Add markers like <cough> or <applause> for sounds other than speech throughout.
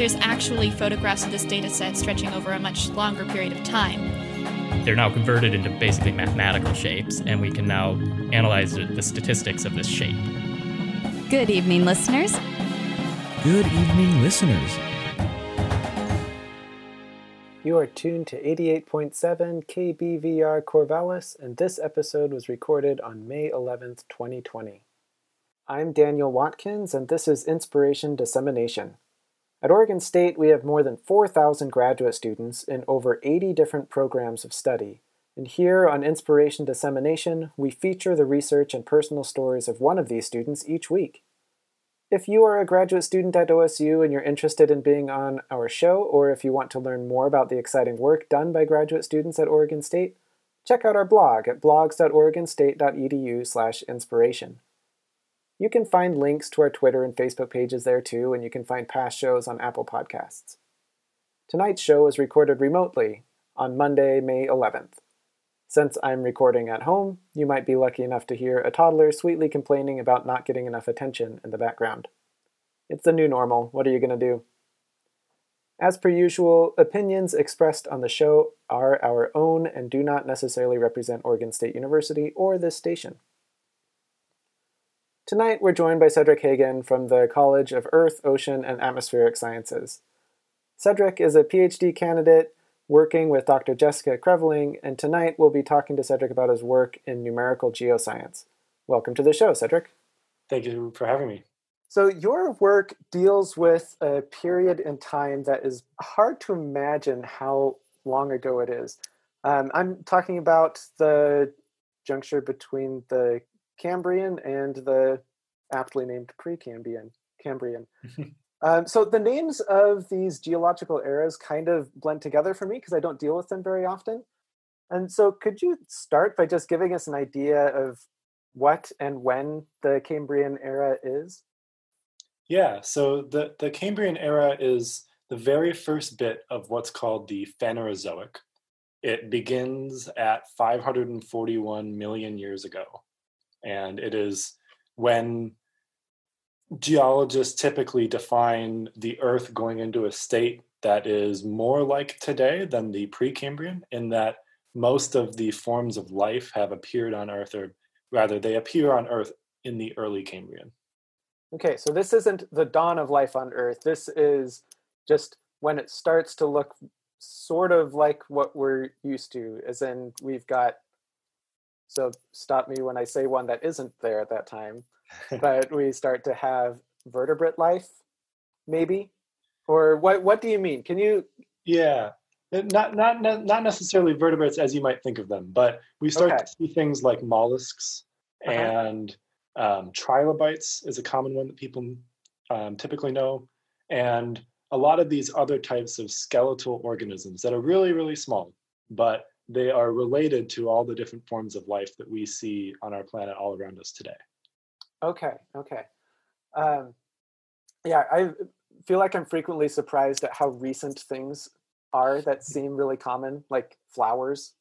There's actually photographs of this data set stretching over a much longer period of time. They're now converted into basically mathematical shapes, and we can now analyze the statistics of this shape. Good evening, listeners. Good evening, listeners. You are tuned to 88.7 KBVR Corvallis, and this episode was recorded on May 11th, 2020. I'm Daniel Watkins, and this is Inspiration Dissemination. At Oregon State, we have more than 4,000 graduate students in over 80 different programs of study. And here on Inspiration Dissemination, we feature the research and personal stories of one of these students each week. If you are a graduate student at OSU and you're interested in being on our show, or if you want to learn more about the exciting work done by graduate students at Oregon State, check out our blog at blogs.oregonstate.edu/inspiration. You can find links to our Twitter and Facebook pages there too, and you can find past shows on Apple Podcasts. Tonight's show is recorded remotely on Monday, May 11th. Since I'm recording at home, you might be lucky enough to hear a toddler sweetly complaining about not getting enough attention in the background. It's the new normal. What are you going to do? As per usual, opinions expressed on the show are our own and do not necessarily represent Oregon State University or this station. Tonight, we're joined by Cedric Hagen from the College of Earth, Ocean, and Atmospheric Sciences. Cedric is a PhD candidate working with Dr. Jessica Creveling, and tonight we'll be talking to Cedric about his work in numerical geoscience. Welcome to the show, Cedric. Thank you for having me. So, your work deals with a period in time that is hard to imagine how long ago it is. Um, I'm talking about the juncture between the Cambrian and the aptly named Precambrian. Cambrian. <laughs> um, so the names of these geological eras kind of blend together for me because I don't deal with them very often. And so, could you start by just giving us an idea of what and when the Cambrian era is? Yeah, so the, the Cambrian era is the very first bit of what's called the Phanerozoic. It begins at 541 million years ago and it is when geologists typically define the earth going into a state that is more like today than the precambrian in that most of the forms of life have appeared on earth or rather they appear on earth in the early cambrian. Okay so this isn't the dawn of life on earth. This is just when it starts to look sort of like what we're used to as in we've got so stop me when I say one that isn't there at that time. <laughs> but we start to have vertebrate life, maybe, or what? What do you mean? Can you? Yeah, not not not necessarily vertebrates as you might think of them, but we start okay. to see things like mollusks uh-huh. and um, trilobites is a common one that people um, typically know, and a lot of these other types of skeletal organisms that are really really small, but they are related to all the different forms of life that we see on our planet all around us today. Okay, okay. Um, yeah, I feel like I'm frequently surprised at how recent things are that <laughs> seem really common, like flowers.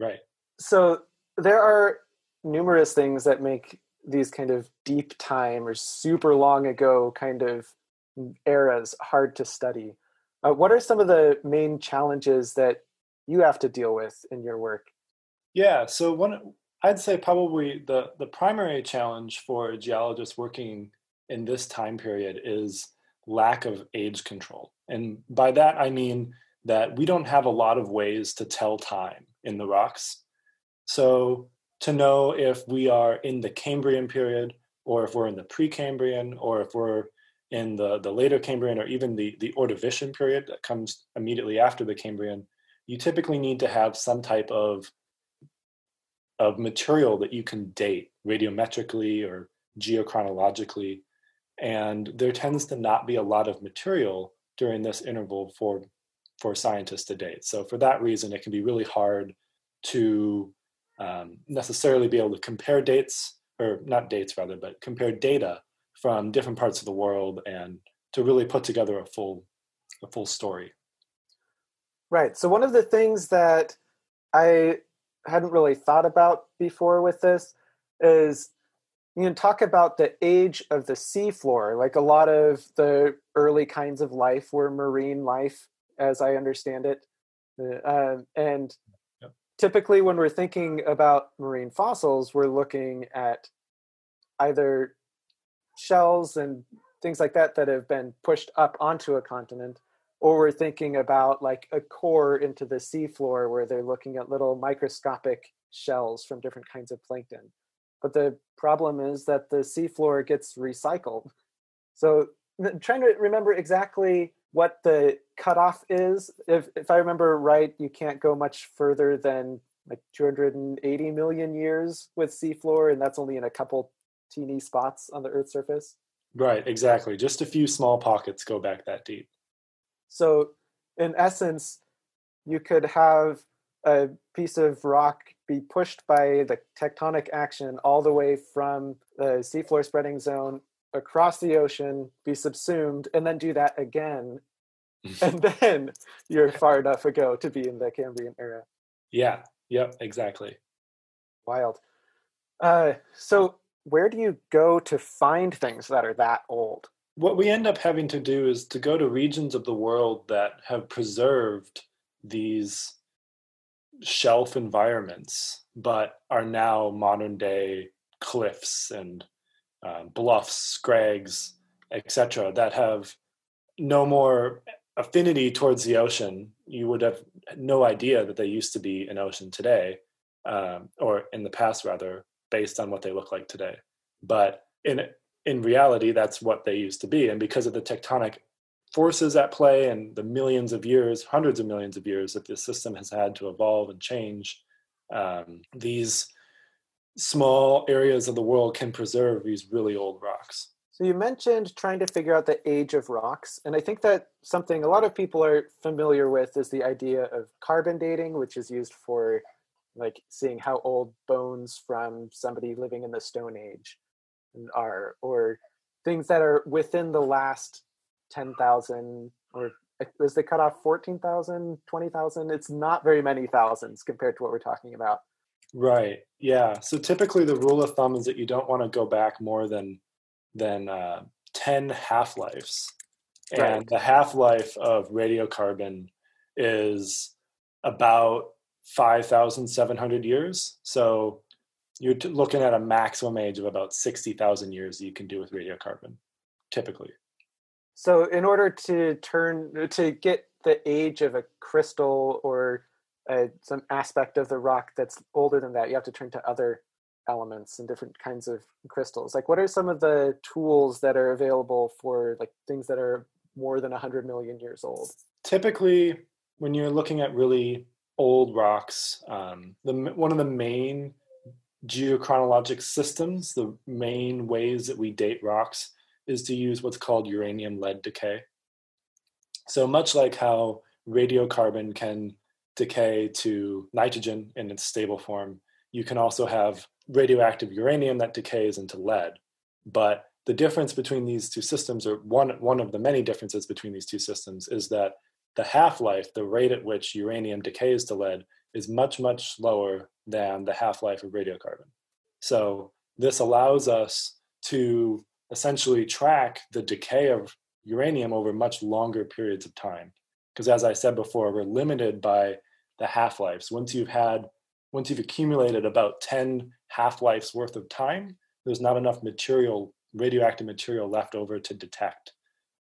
Right. So there are numerous things that make these kind of deep time or super long ago kind of eras hard to study. Uh, what are some of the main challenges that you have to deal with in your work? Yeah, so one I'd say probably the the primary challenge for a geologist working in this time period is lack of age control. And by that I mean that we don't have a lot of ways to tell time in the rocks. So to know if we are in the Cambrian period or if we're in the Precambrian or if we're in the, the later Cambrian or even the, the Ordovician period that comes immediately after the Cambrian, you typically need to have some type of of material that you can date radiometrically or geochronologically and there tends to not be a lot of material during this interval for for scientists to date. So for that reason, it can be really hard to um, necessarily be able to compare dates, or not dates rather, but compare data from different parts of the world and to really put together a full a full story. Right. So one of the things that I hadn't really thought about before with this is you can talk about the age of the seafloor. Like a lot of the early kinds of life were marine life, as I understand it. Uh, um, and yep. typically, when we're thinking about marine fossils, we're looking at either shells and things like that that have been pushed up onto a continent, or we're thinking about like a core into the seafloor where they're looking at little microscopic shells from different kinds of plankton. But the problem is that the seafloor gets recycled. So trying to remember exactly what the cutoff is. If if I remember right, you can't go much further than like 280 million years with seafloor, and that's only in a couple teeny spots on the Earth's surface. Right, exactly. Just a few small pockets go back that deep. So, in essence, you could have a piece of rock be pushed by the tectonic action all the way from the seafloor spreading zone across the ocean, be subsumed, and then do that again. <laughs> and then you're far enough ago to be in the Cambrian era. Yeah, yep, exactly. Wild. Uh, so, where do you go to find things that are that old? What we end up having to do is to go to regions of the world that have preserved these shelf environments, but are now modern day cliffs and uh, bluffs, scrags, etc., that have no more affinity towards the ocean. You would have no idea that they used to be an ocean today, um, or in the past rather, based on what they look like today. But in in reality, that's what they used to be, and because of the tectonic forces at play and the millions of years, hundreds of millions of years that the system has had to evolve and change, um, these small areas of the world can preserve these really old rocks. So you mentioned trying to figure out the age of rocks, and I think that something a lot of people are familiar with is the idea of carbon dating, which is used for like seeing how old bones from somebody living in the Stone Age are, or things that are within the last 10,000 or was the cutoff 14,000, 20,000? It's not very many thousands compared to what we're talking about. Right. Yeah. So typically the rule of thumb is that you don't want to go back more than than uh, 10 half-lives. Right. And the half-life of radiocarbon is about 5,700 years. So you're looking at a maximum age of about 60,000 years that you can do with radiocarbon, typically. So, in order to turn to get the age of a crystal or uh, some aspect of the rock that's older than that, you have to turn to other elements and different kinds of crystals. Like, what are some of the tools that are available for like things that are more than 100 million years old? Typically, when you're looking at really old rocks, um, the one of the main geochronologic systems, the main ways that we date rocks is to use what's called uranium lead decay. So, much like how radiocarbon can decay to nitrogen in its stable form, you can also have radioactive uranium that decays into lead. But the difference between these two systems, or one, one of the many differences between these two systems, is that the half life, the rate at which uranium decays to lead, is much, much slower than the half life of radiocarbon. So, this allows us to essentially track the decay of uranium over much longer periods of time. Because as I said before, we're limited by the half lives. Once you've had, once you've accumulated about 10 half lives worth of time, there's not enough material, radioactive material left over to detect.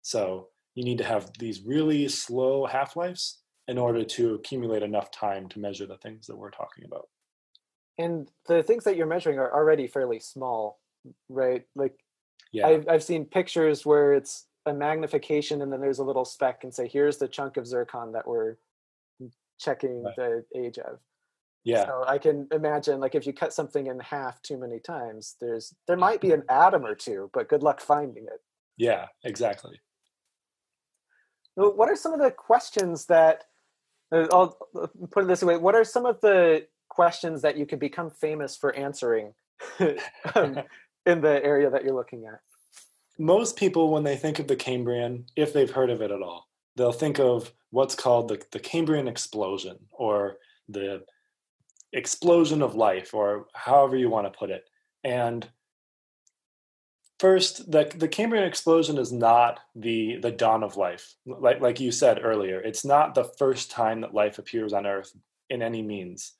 So you need to have these really slow half lives in order to accumulate enough time to measure the things that we're talking about. And the things that you're measuring are already fairly small, right? Like yeah. I've, I've seen pictures where it's a magnification and then there's a little speck and say, here's the chunk of zircon that we're checking right. the age of. Yeah. So I can imagine like if you cut something in half too many times, there's there might be an atom or two, but good luck finding it. Yeah, exactly. What are some of the questions that Uh, I'll put it this way: What are some of the questions that you could become famous for answering <laughs> um, in the area that you're looking at? Most people, when they think of the Cambrian, if they've heard of it at all, they'll think of what's called the, the Cambrian explosion or the explosion of life, or however you want to put it. And first, the, the Cambrian explosion is not the, the dawn of life. Like, like you said earlier, it's not the first time that life appears on Earth in any means.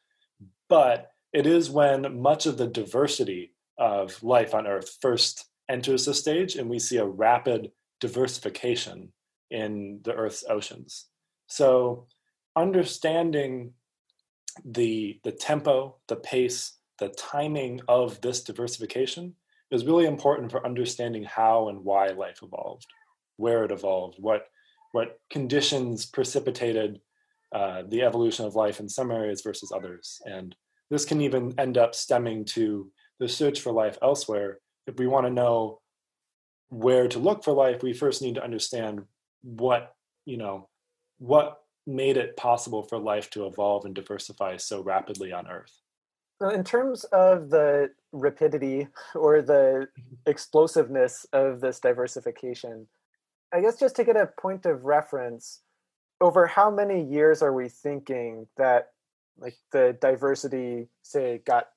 But it is when much of the diversity of life on Earth first enters the stage, and we see a rapid diversification in the Earth's oceans. So, understanding the the tempo, the pace, the timing of this diversification is really important for understanding how and why life evolved, where it evolved, what what conditions precipitated uh, the evolution of life in some areas versus others, and this can even end up stemming to the search for life elsewhere. If we want to know where to look for life, we first need to understand what you know what made it possible for life to evolve and diversify so rapidly on Earth. In terms of the rapidity or the mm-hmm. explosiveness of this diversification, I guess just to get a point of reference, over how many years are we thinking that like the diversity say got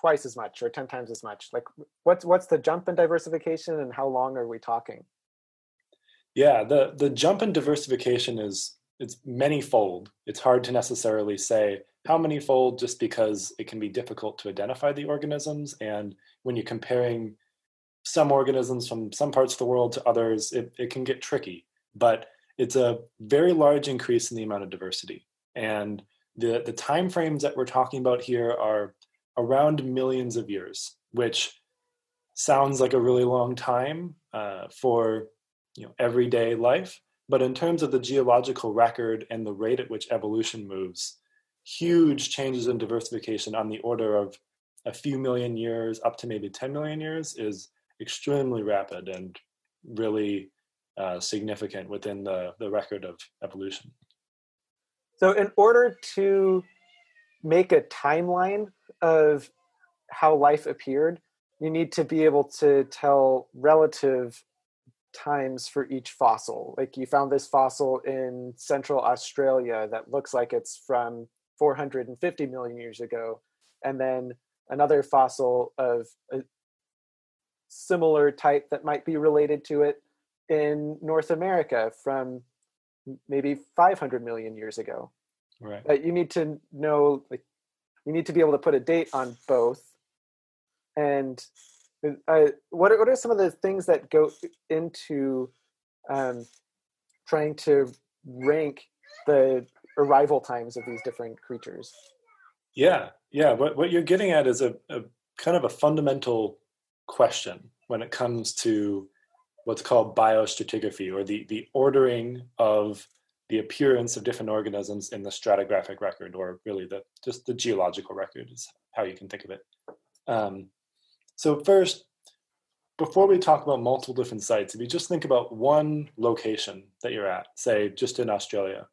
twice as much or 10 times as much? Like what's what's the jump in diversification and how long are we talking? Yeah the the jump in diversification is it's many fold it's hard to necessarily say how many fold just because it can be difficult to identify the organisms and when you're comparing some organisms from some parts of the world to others it, it can get tricky but it's a very large increase in the amount of diversity and the the time frames that we're talking about here are around millions of years, which sounds like a really long time uh, for you know everyday life. But in terms of the geological record and the rate at which evolution moves, huge changes in diversification on the order of a few million years up to maybe 10 million years is extremely rapid and really uh, significant within the, the record of evolution. So, in order to make a timeline of how life appeared, you need to be able to tell relative times for each fossil. Like you found this fossil in central Australia that looks like it's from 450 million years ago, and then another fossil of a similar type that might be related to it in North America from maybe 500 million years ago. Right. But you need to know, like, you need to be able to put a date on both. And uh, what are, what are some of the things that go into um, trying to rank the arrival times of these different creatures? Yeah, yeah. What what you're getting at is a, a kind of a fundamental question when it comes to what's called biostratigraphy or the the ordering of the appearance of different organisms in the stratigraphic record, or really the just the geological record is how you can think of it. Um, so first, before we talk about multiple different sites, if you just think about one location that you're at, say just in Australia,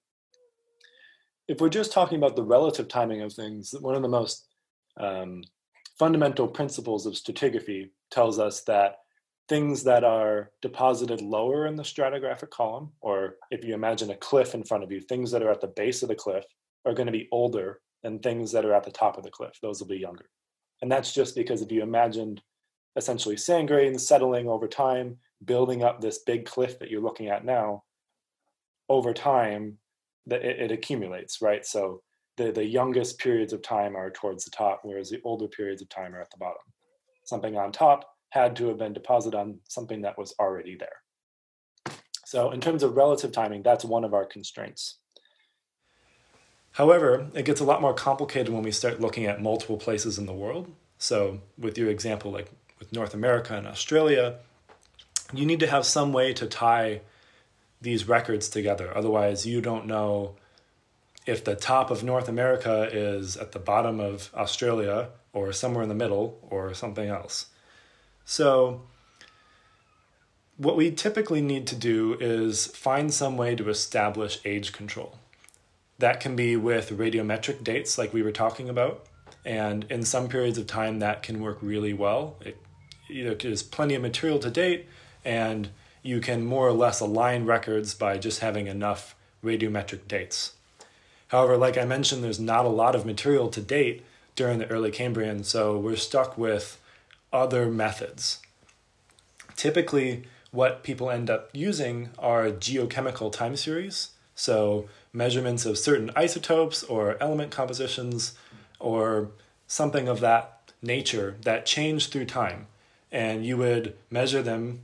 if we're just talking about the relative timing of things, one of the most um, fundamental principles of stratigraphy tells us that things that are deposited lower in the stratigraphic column, or if you imagine a cliff in front of you, things that are at the base of the cliff are going to be older than things that are at the top of the cliff. Those will be younger. And that's just because if you imagined essentially sand grains settling over time, building up this big cliff that you're looking at now, over time, that it, it accumulates, right? So the, the youngest periods of time are towards the top, whereas the older periods of time are at the bottom. Something on top had to have been deposited on something that was already there. So, in terms of relative timing, that's one of our constraints. However, it gets a lot more complicated when we start looking at multiple places in the world. So, with your example, like with North America and Australia, you need to have some way to tie these records together. Otherwise, you don't know if the top of North America is at the bottom of Australia or somewhere in the middle or something else. So, what we typically need to do is find some way to establish age control. That can be with radiometric dates, like we were talking about. And in some periods of time, that can work really well. It, you know, there's plenty of material to date, and you can more or less align records by just having enough radiometric dates. However, like I mentioned, there's not a lot of material to date during the early Cambrian, so we're stuck with other methods. Typically, what people end up using are geochemical time series, so measurements of certain isotopes or element compositions or something of that nature that change through time. And you would measure them,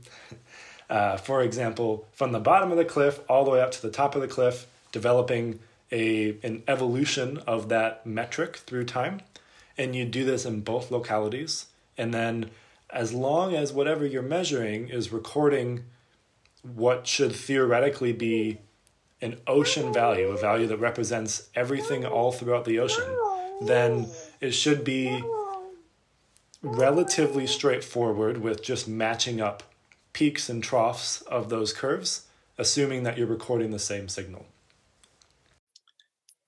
uh, for example, from the bottom of the cliff all the way up to the top of the cliff, developing a, an evolution of that metric through time. And you do this in both localities. And then, as long as whatever you're measuring is recording what should theoretically be an ocean value, a value that represents everything all throughout the ocean, then it should be relatively straightforward with just matching up peaks and troughs of those curves, assuming that you're recording the same signal.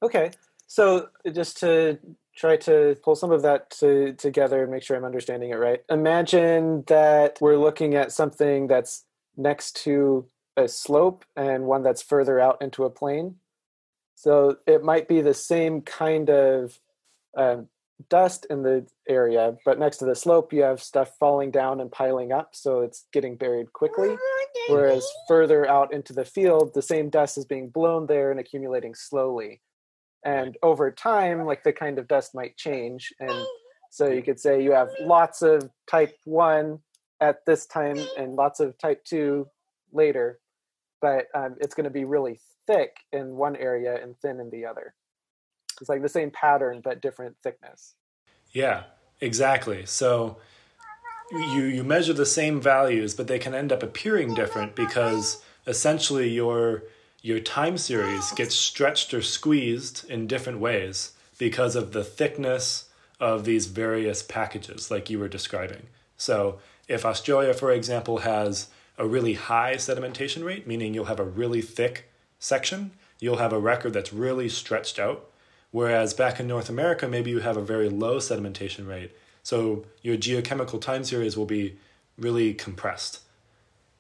Okay, so just to try to pull some of that to, together and make sure I'm understanding it right. Imagine that we're looking at something that's next to a slope and one that's further out into a plain. So it might be the same kind of uh, dust in the area, but next to the slope, you have stuff falling down and piling up, so it's getting buried quickly. Whereas further out into the field, the same dust is being blown there and accumulating slowly. And over time, like the kind of dust might change. And so you could say you have lots of type 1 at this time and lots of type 2 later, but um, it's going to be really thick in one area and thin in the other. It's like the same pattern but different thickness. Yeah, exactly. So you you measure the same values, but they can end up appearing different because essentially your your time series gets stretched or squeezed in different ways because of the thickness of these various packages like you were describing. So if Australia, for example, has a really high sedimentation rate, meaning you'll have a really thick section, you'll have a record that's really stretched out. Whereas back in North America, maybe you have a very low sedimentation rate. So your geochemical time series will be really compressed.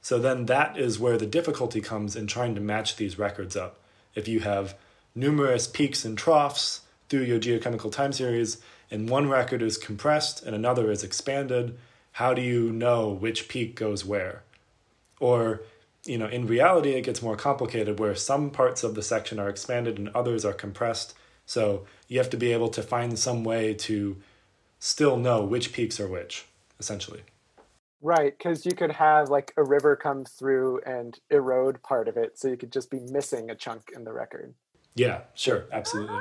So then that is where the difficulty comes in trying to match these records up. If you have numerous peaks and troughs through your geochemical time series, and one record is compressed and another is expanded, how do you know which peak goes where? Or, you know, in reality, it gets more complicated where some parts of the section are expanded and others are compressed so you have to be able to find some way to still know which peaks are which, essentially. Right, because you could have like a river come through and erode part of it, so you could just be missing a chunk in the record. Yeah, sure, absolutely.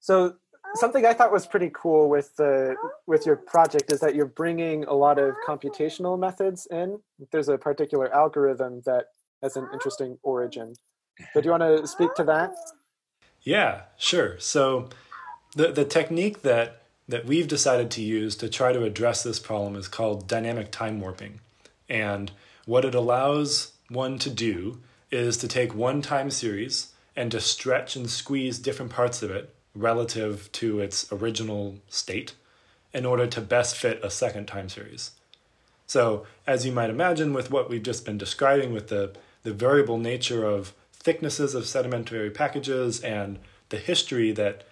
So something I thought was pretty cool with the with your project is that you're bringing a lot of computational methods in. There's a particular algorithm that has an interesting origin. So do you want to speak to that? Yeah, sure. So the the technique that that we've decided to use to try to address this problem is called dynamic time warping. And what it allows one to do is to take one time series and to stretch and squeeze different parts of it relative to its original state in order to best fit a second time series. So, as you might imagine, with what we've just been describing with the, the variable nature of thicknesses of sedimentary packages and the history that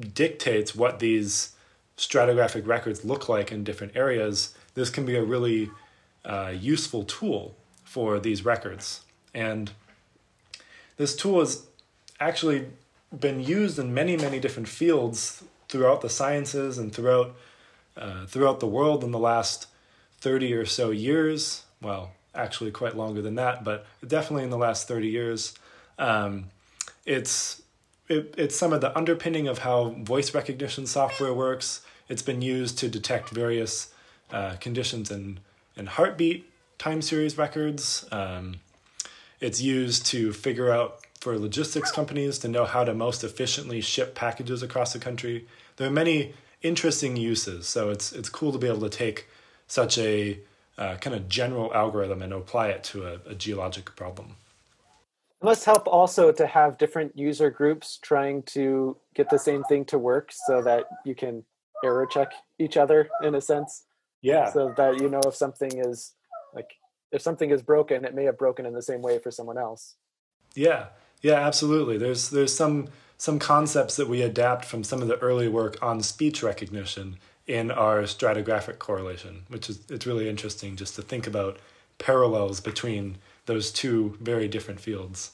dictates what these stratigraphic records look like in different areas, this can be a really uh, useful tool for these records. And this tool has actually been used in many, many different fields throughout the sciences and throughout uh, throughout the world in the last 30 or so years. Well, actually quite longer than that, but definitely in the last 30 years. Um, it's it, it's some of the underpinning of how voice recognition software works. It's been used to detect various uh, conditions in, in heartbeat time series records. Um, it's used to figure out for logistics companies to know how to most efficiently ship packages across the country. There are many interesting uses, so it's it's cool to be able to take such a uh, kind of general algorithm and apply it to a, a geologic problem. It must help also to have different user groups trying to get the same thing to work so that you can error check each other in a sense. Yeah. So that you know if something is like if something is broken, it may have broken in the same way for someone else. Yeah. Yeah, absolutely. There's there's some some concepts that we adapt from some of the early work on speech recognition in our stratigraphic correlation, which is it's really interesting just to think about parallels between those two very different fields.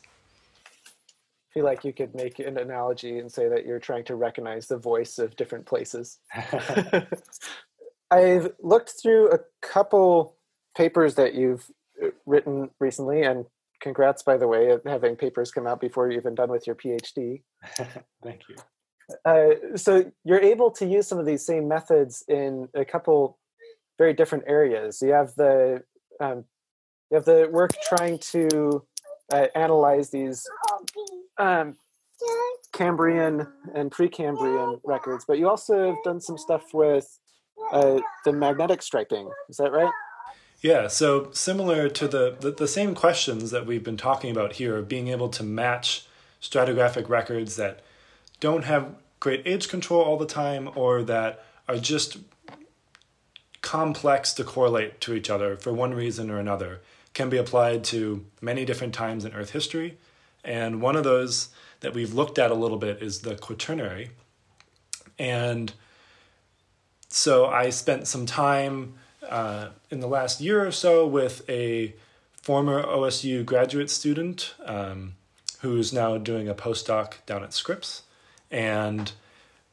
I feel like you could make an analogy and say that you're trying to recognize the voice of different places. <laughs> I've looked through a couple papers that you've uh, written recently, and congrats, by the way, of having papers come out before you're even done with your PhD. <laughs> Thank you. Uh, so you're able to use some of these same methods in a couple very different areas. You have the um, you have the work trying to uh, analyze these um, Cambrian and Precambrian records, but you also have done some stuff with uh, the magnetic striping. Is that right? Yeah, so similar to the, the, the same questions that we've been talking about here, of being able to match stratigraphic records that don't have great age control all the time or that are just complex to correlate to each other for one reason or another can be applied to many different times in Earth history. And one of those that we've looked at a little bit is the quaternary. And so I spent some time uh, in the last year or so with a former OSU graduate student um, who's now doing a postdoc down at Scripps. And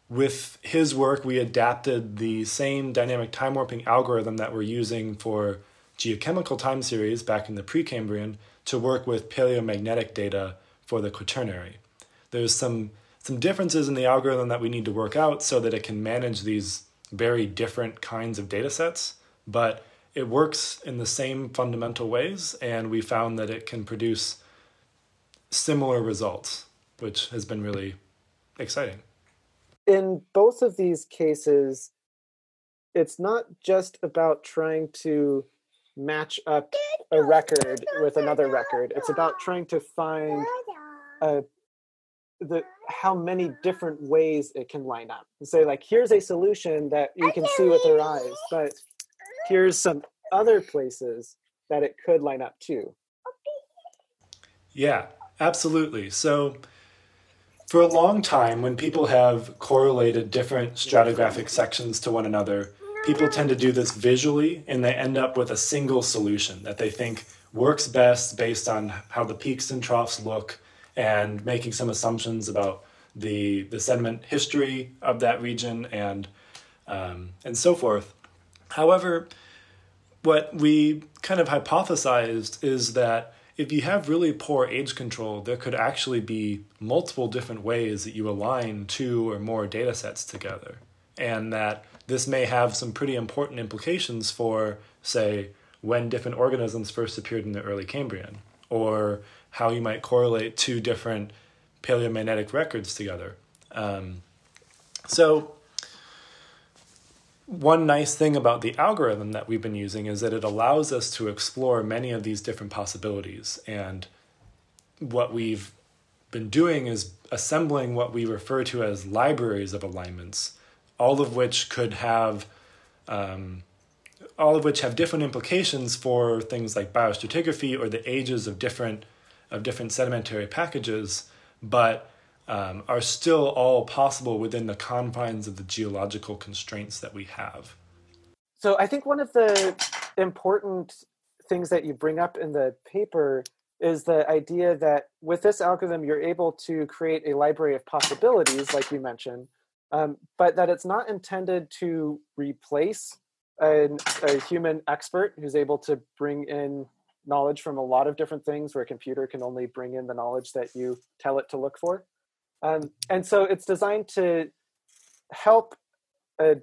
with his work, we adapted the same dynamic time warping algorithm that we're using for geochemical time series back in the Precambrian to work with paleomagnetic data for the quaternary. There's some some differences in the algorithm that we need to work out so that it can manage these very different kinds of data sets, but it works in the same fundamental ways, and we found that it can produce similar results, which has been really exciting. In both of these cases, it's not just about trying to match up a record with another record. It's about trying to find uh, the how many different ways it can line up. And say like, here's a solution that you can see with our eyes, but here's some other places that it could line up too. Yeah, absolutely. So for a long time, when people have correlated different stratigraphic sections to one another, people tend to do this visually and they end up with a single solution that they think works best based on how the peaks and troughs look and making some assumptions about the, the sediment history of that region and, um, and so forth. However, what we kind of hypothesized is that if you have really poor age control, there could actually be multiple different ways that you align two or more data sets together. And that this may have some pretty important implications for, say, when different organisms first appeared in the early Cambrian, or how you might correlate two different paleomagnetic records together. Um, so, one nice thing about the algorithm that we've been using is that it allows us to explore many of these different possibilities. And what we've been doing is assembling what we refer to as libraries of alignments, all of which could have. Um, all of which have different implications for things like biostratigraphy or the ages of different of different sedimentary packages, but um, are still all possible within the confines of the geological constraints that we have. So I think one of the important things that you bring up in the paper is the idea that with this algorithm you're able to create a library of possibilities, like you mentioned, um, but that it's not intended to replace an, a human expert who's able to bring in knowledge from a lot of different things where a computer can only bring in the knowledge that you tell it to look for. Um, and so it's designed to help a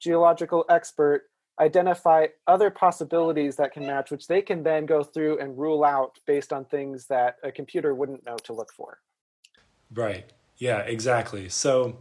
geological expert identify other possibilities that can match, which they can then go through and rule out based on things that a computer wouldn't know to look for. Right. Yeah, exactly. So,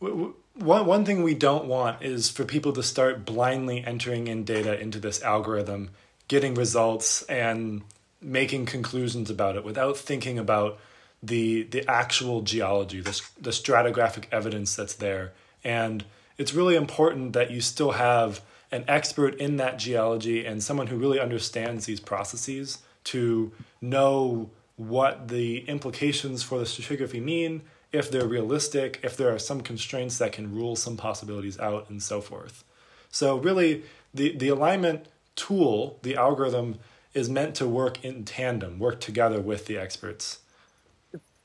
w- one, one thing we don't want is for people to start blindly entering in data into this algorithm, getting results, and making conclusions about it, without thinking about the the actual geology, the, the stratigraphic evidence that's there. And it's really important that you still have an expert in that geology and someone who really understands these processes to know what the implications for the stratigraphy mean, if they're realistic, if there are some constraints that can rule some possibilities out, and so forth. So, really, the, the alignment tool, the algorithm, is meant to work in tandem, work together with the experts.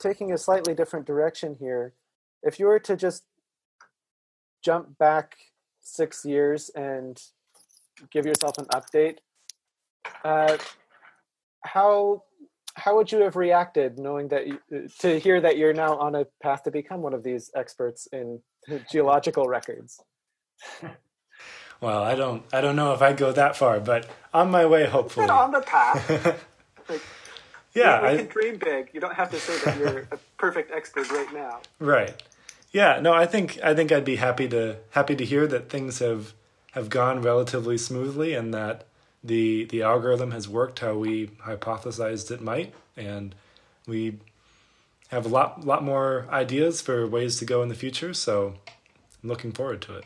Taking a slightly different direction here, if you were to just jump back six years and give yourself an update, uh, how how would you have reacted knowing that you, to hear that you're now on a path to become one of these experts in <laughs> geological records? <laughs> well, I don't I don't know if I'd go that far, but on my way, hopefully. on the path. <laughs> like, yeah, we, we I, can dream big. You don't have to say that you're a perfect expert right now. Right. Yeah. No, I think I think I'd be happy to happy to hear that things have have gone relatively smoothly and that the the algorithm has worked how we hypothesized it might, and we have a lot lot more ideas for ways to go in the future. So I'm looking forward to it.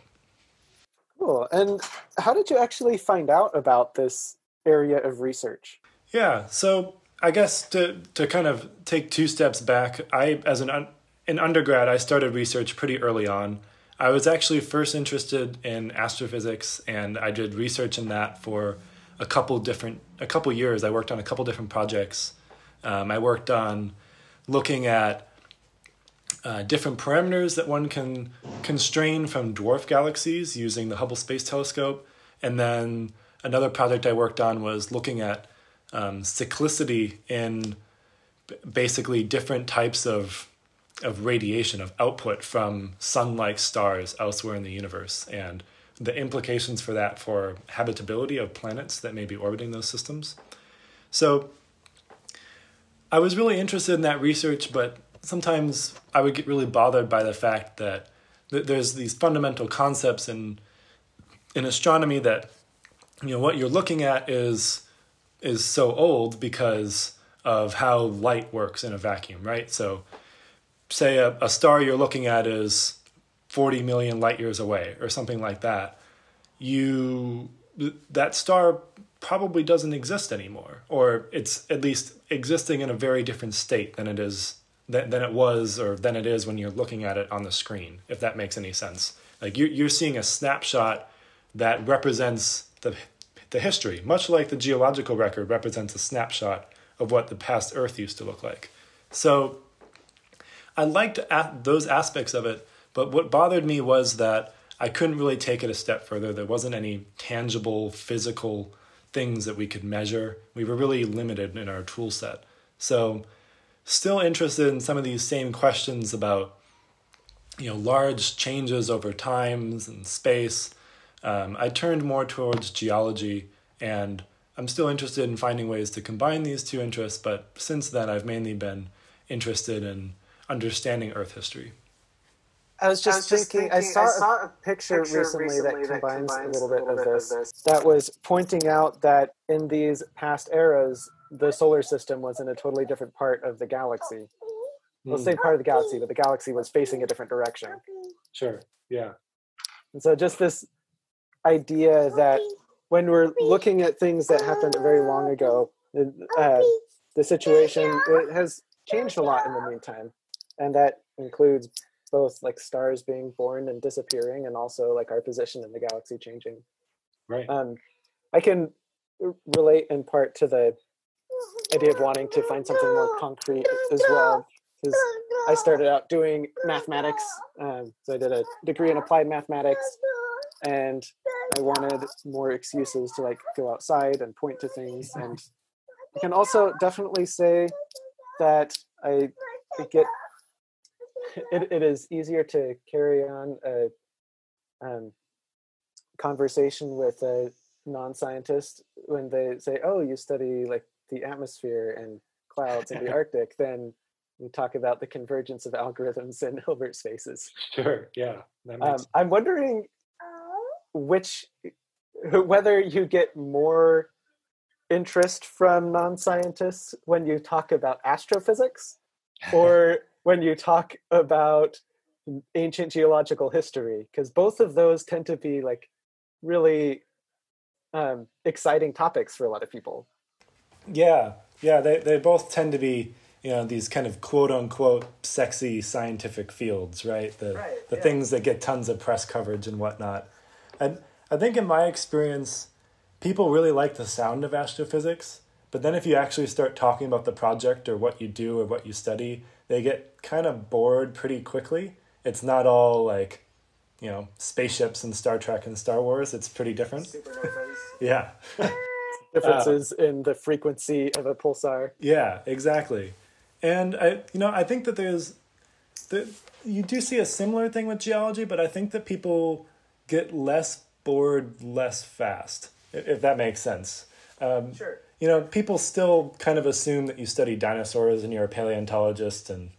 Cool. And how did you actually find out about this area of research? Yeah. So I guess to to kind of take two steps back, I as an in undergrad I started research pretty early on. I was actually first interested in astrophysics, and I did research in that for a couple different a couple years. I worked on a couple different projects. Um, I worked on looking at uh, different parameters that one can constrain from dwarf galaxies using the Hubble Space Telescope, and then another project I worked on was looking at um, cyclicity in basically different types of of radiation of output from sun-like stars elsewhere in the universe and the implications for that for habitability of planets that may be orbiting those systems. So I was really interested in that research, but sometimes I would get really bothered by the fact that there's these fundamental concepts in in astronomy that you know what you're looking at is is so old because of how light works in a vacuum, right? So say a, a star you're looking at is 40 million light years away or something like that, you that star probably doesn't exist anymore, or it's at least existing in a very different state than it is than, than it was or than it is when you're looking at it on the screen. If that makes any sense, like you're you're seeing a snapshot that represents the the history, much like the geological record represents a snapshot of what the past Earth used to look like. So I liked those aspects of it but what bothered me was that I couldn't really take it a step further. There wasn't any tangible physical things that we could measure. We were really limited in our tool set. So, still interested in some of these same questions about you know large changes over times and space. Um, I turned more towards geology, and I'm still interested in finding ways to combine these two interests. But since then, I've mainly been interested in understanding Earth history. I was just, I was just thinking, thinking, I saw, I saw a picture, picture recently, recently, that, combines, that combines a little bit, a little of, this, of, this, That was pointing out that in these past eras, the solar system was in a totally different part of the galaxy. Well, mm. same part of the galaxy, but the galaxy was facing a different direction. Sure. Yeah. And so, just this idea that when we're looking at things that happened very long ago, uh, the situation it has changed a lot in the meantime, and that includes both like stars being born and disappearing and also like our position in the galaxy changing. Right. Um i can relate in part to the idea of wanting to find something more concrete as well because i started out doing mathematics um, so i did a degree in applied mathematics and i wanted more excuses to like go outside and point to things and i can also definitely say that i get it, it is easier to carry on a um, conversation with a non-scientist when they say, "Oh, you study like the atmosphere and clouds in the <laughs> Arctic," then we talk about the convergence of algorithms and Hilbert spaces. Sure. Yeah. Um, I'm wondering which <laughs> whether you get more interest from non-scientists when you talk about astrophysics or <laughs> when you talk about ancient geological history because both of those tend to be like really um, exciting topics for a lot of people Yeah, yeah, they they both tend to be you know these kind of quote unquote sexy scientific fields, right? The Right, the yeah. things that get tons of press coverage and whatnot. And I think in my experience, people really like the sound of astrophysics, but then if you actually start talking about the project or what you do or what you study, they get kind of bored pretty quickly. It's not all like you know spaceships and Star Trek and Star Wars. It's pretty different. Yeah. <laughs> differences in the frequency of a pulsar Yeah, exactly. And I, you know, I think that there's, the, you do see a similar thing with geology, but I think that people get less bored less fast, i- if that makes sense. Um, Sure. You know, people still kind of assume that you study dinosaurs and you're a paleontologist and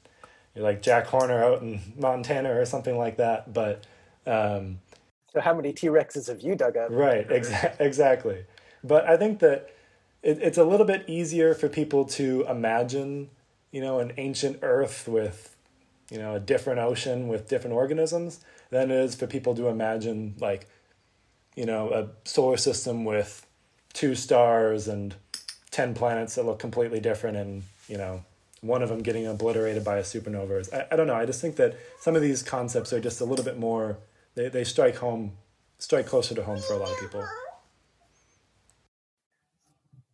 you're like Jack Horner out in Montana or something like that. But um, so how many t-rexes have you dug up Right, <laughs> exa- exactly. But I think that it, it's a little bit easier for people to imagine, you know, an ancient Earth with, you know, a different ocean with different organisms than it is for people to imagine, like, you know, a solar system with two stars and 10 planets that look completely different and, you know, one of them getting obliterated by a supernova. I, I don't know. I just think that some of these concepts are just a little bit more, they, they strike home, strike closer to home for a lot of people.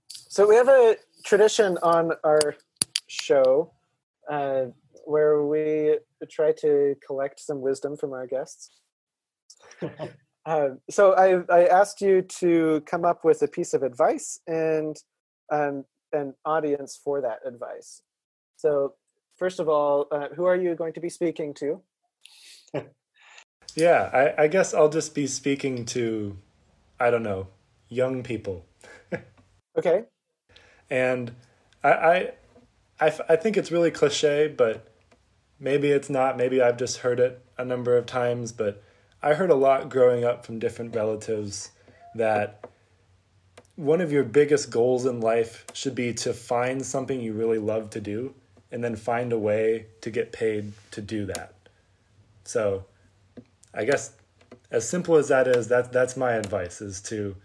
So we have a tradition on our show uh, where we try to collect some wisdom from our guests. <laughs> uh, so I, I asked you to come up with a piece of advice and um, an audience for that advice. So first of all, uh, who are you going to be speaking to? <laughs> Yeah, I, I guess I'll just be speaking to, I don't know, young people. <laughs> Okay. And I, I, I, f- I think it's really cliche, but maybe it's not. Maybe I've just heard it a number of times, but I heard a lot growing up from different relatives that one of your biggest goals in life should be to find something you really love to do and then find a way to get paid to do that. So I guess as simple as that is, that that's my advice is to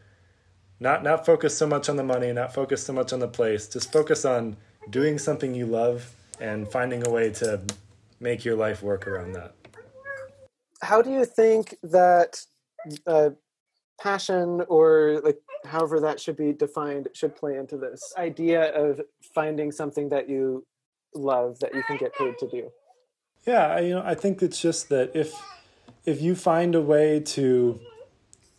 not not focus so much on the money, not focus so much on the place, just focus on doing something you love and finding a way to make your life work around that. How do you think that uh, passion or like however that should be defined should play into this idea of finding something that you love that you can get paid to do? Yeah, I, you know, I think it's just that if if you find a way to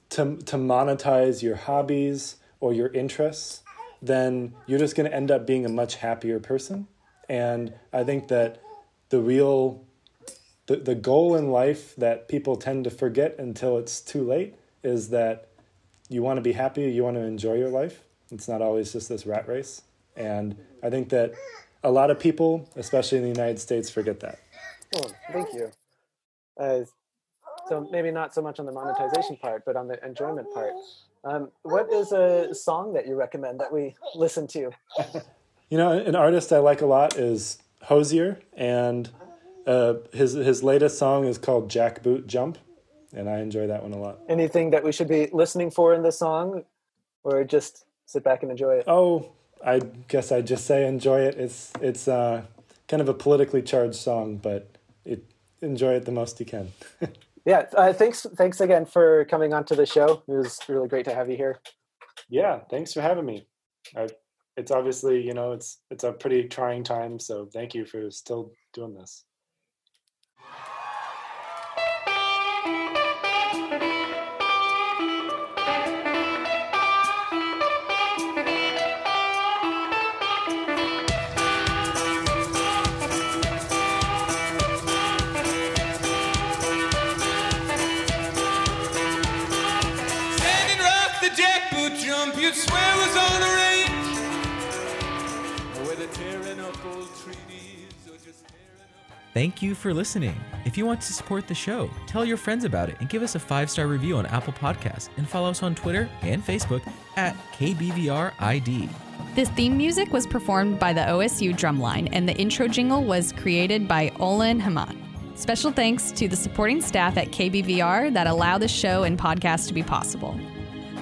to to monetize your hobbies or your interests, then you're just going to end up being a much happier person. And I think that the real the, the goal in life that people tend to forget until it's too late is that you want to be happy, you want to enjoy your life. It's not always just this rat race. And I think that a lot of people, especially in the United States, forget that. Oh, thank you. Uh, so maybe not so much on the monetization part, but on the enjoyment part. Um, what is a song that you recommend that we listen to? <laughs> You know, an artist I like a lot is Hozier, and uh, his his latest song is called Jackboot Jump, and I enjoy that one a lot. Anything that we should be listening for in the song, or just sit back and enjoy it? Oh, I guess I'd just say enjoy it. It's it's uh, kind of a politically charged song, but it enjoy it the most you can. <laughs> Yeah, uh, thanks. Thanks again for coming onto the show. It was really great to have you here. Yeah, thanks for having me. I, it's obviously you know it's it's a pretty trying time, so thank you for still doing this. Thank you for listening. If you want to support the show, tell your friends about it and give us a five star review on Apple Podcasts and follow us on Twitter and Facebook at KBVRID. This theme music was performed by the OSU Drumline, and the intro jingle was created by Olin Haman. Special thanks to the supporting staff at KBVR that allow the show and podcast to be possible.